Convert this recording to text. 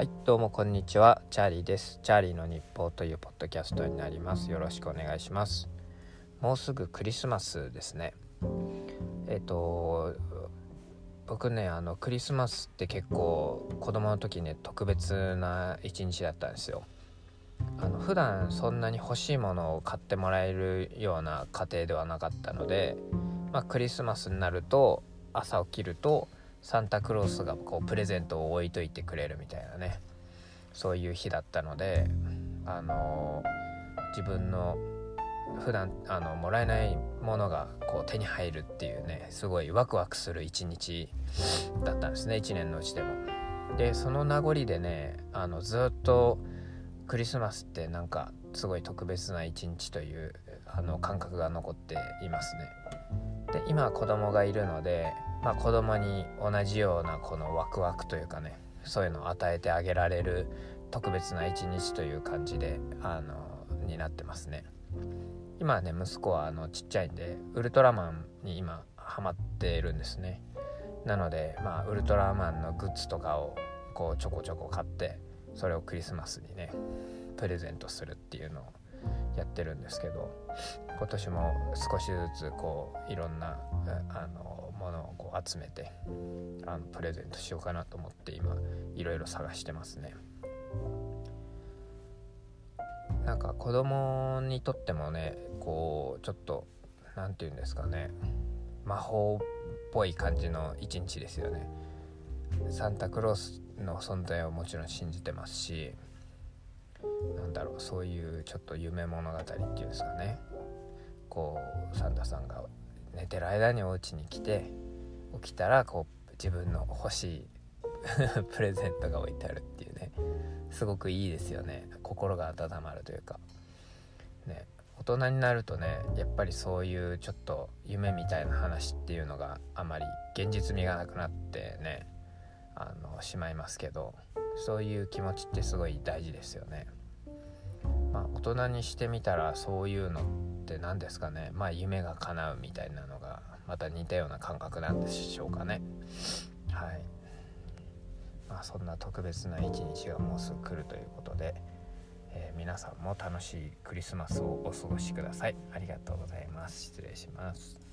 はいどうもこんにちは。チャーリーです。チャーリーの日報というポッドキャストになります。よろしくお願いします。もうすぐクリスマスですね。えっ、と僕ねあのクリスマスって結構子供の時ね特別な一日だったんですよ。あの普段そんなに欲しいものを買ってもらえるような家庭ではなかったので、まあ、クリスマスになると朝起きるとサンタクロースがこうプレゼントを置いといてくれるみたいなねそういう日だったのであの自分の普段あのもらえないものがこう手に入るっていうねすごいワクワクする一日だったんですね1年のうちでも。でその名残でねあのずっとクリスマスってなんかすごい特別な一日というあの感覚が残っていますね。で今子供がいるのでまあ、子供に同じようなこのワクワクというかねそういうのを与えてあげられる特別な一日という感じであのになってますね。今はね息子はあのちっちゃいんでウルトラマンに今ハマってるんですね。なのでまあウルトラマンのグッズとかをこうちょこちょこ買ってそれをクリスマスにねプレゼントするっていうのをやってるんですけど今年も少しずつこういろんなあのものをこう集めてあのプレゼントしようかなと思って今いろいろ探してますね。なんか子供にとってもねこうちょっと何て言うんですかね魔法っぽい感じの一日ですよね。サンタクロースの存在をもちろん信じてますしなんだろうそういうちょっと夢物語っていうんですかね。こうサンタさんが寝てる間にお家に来て起きたらこう自分の欲しい プレゼントが置いてあるっていうね。すごくいいですよね。心が温まるというか。ね大人になるとねやっぱりそういうちょっと夢みたいな話っていうのがあまり現実味がなくなってねあのしまいますけどそういう気持ちってすごい大事ですよね。まあ、大人にしてみたらそういうのって何ですかね。まあ夢が叶うみたいなのがまた似たような感覚なんでしょうかね。はい。まあそんな特別な一日がもうすぐ来るということで、えー、皆さんも楽しいクリスマスをお過ごしください。ありがとうございます。失礼します。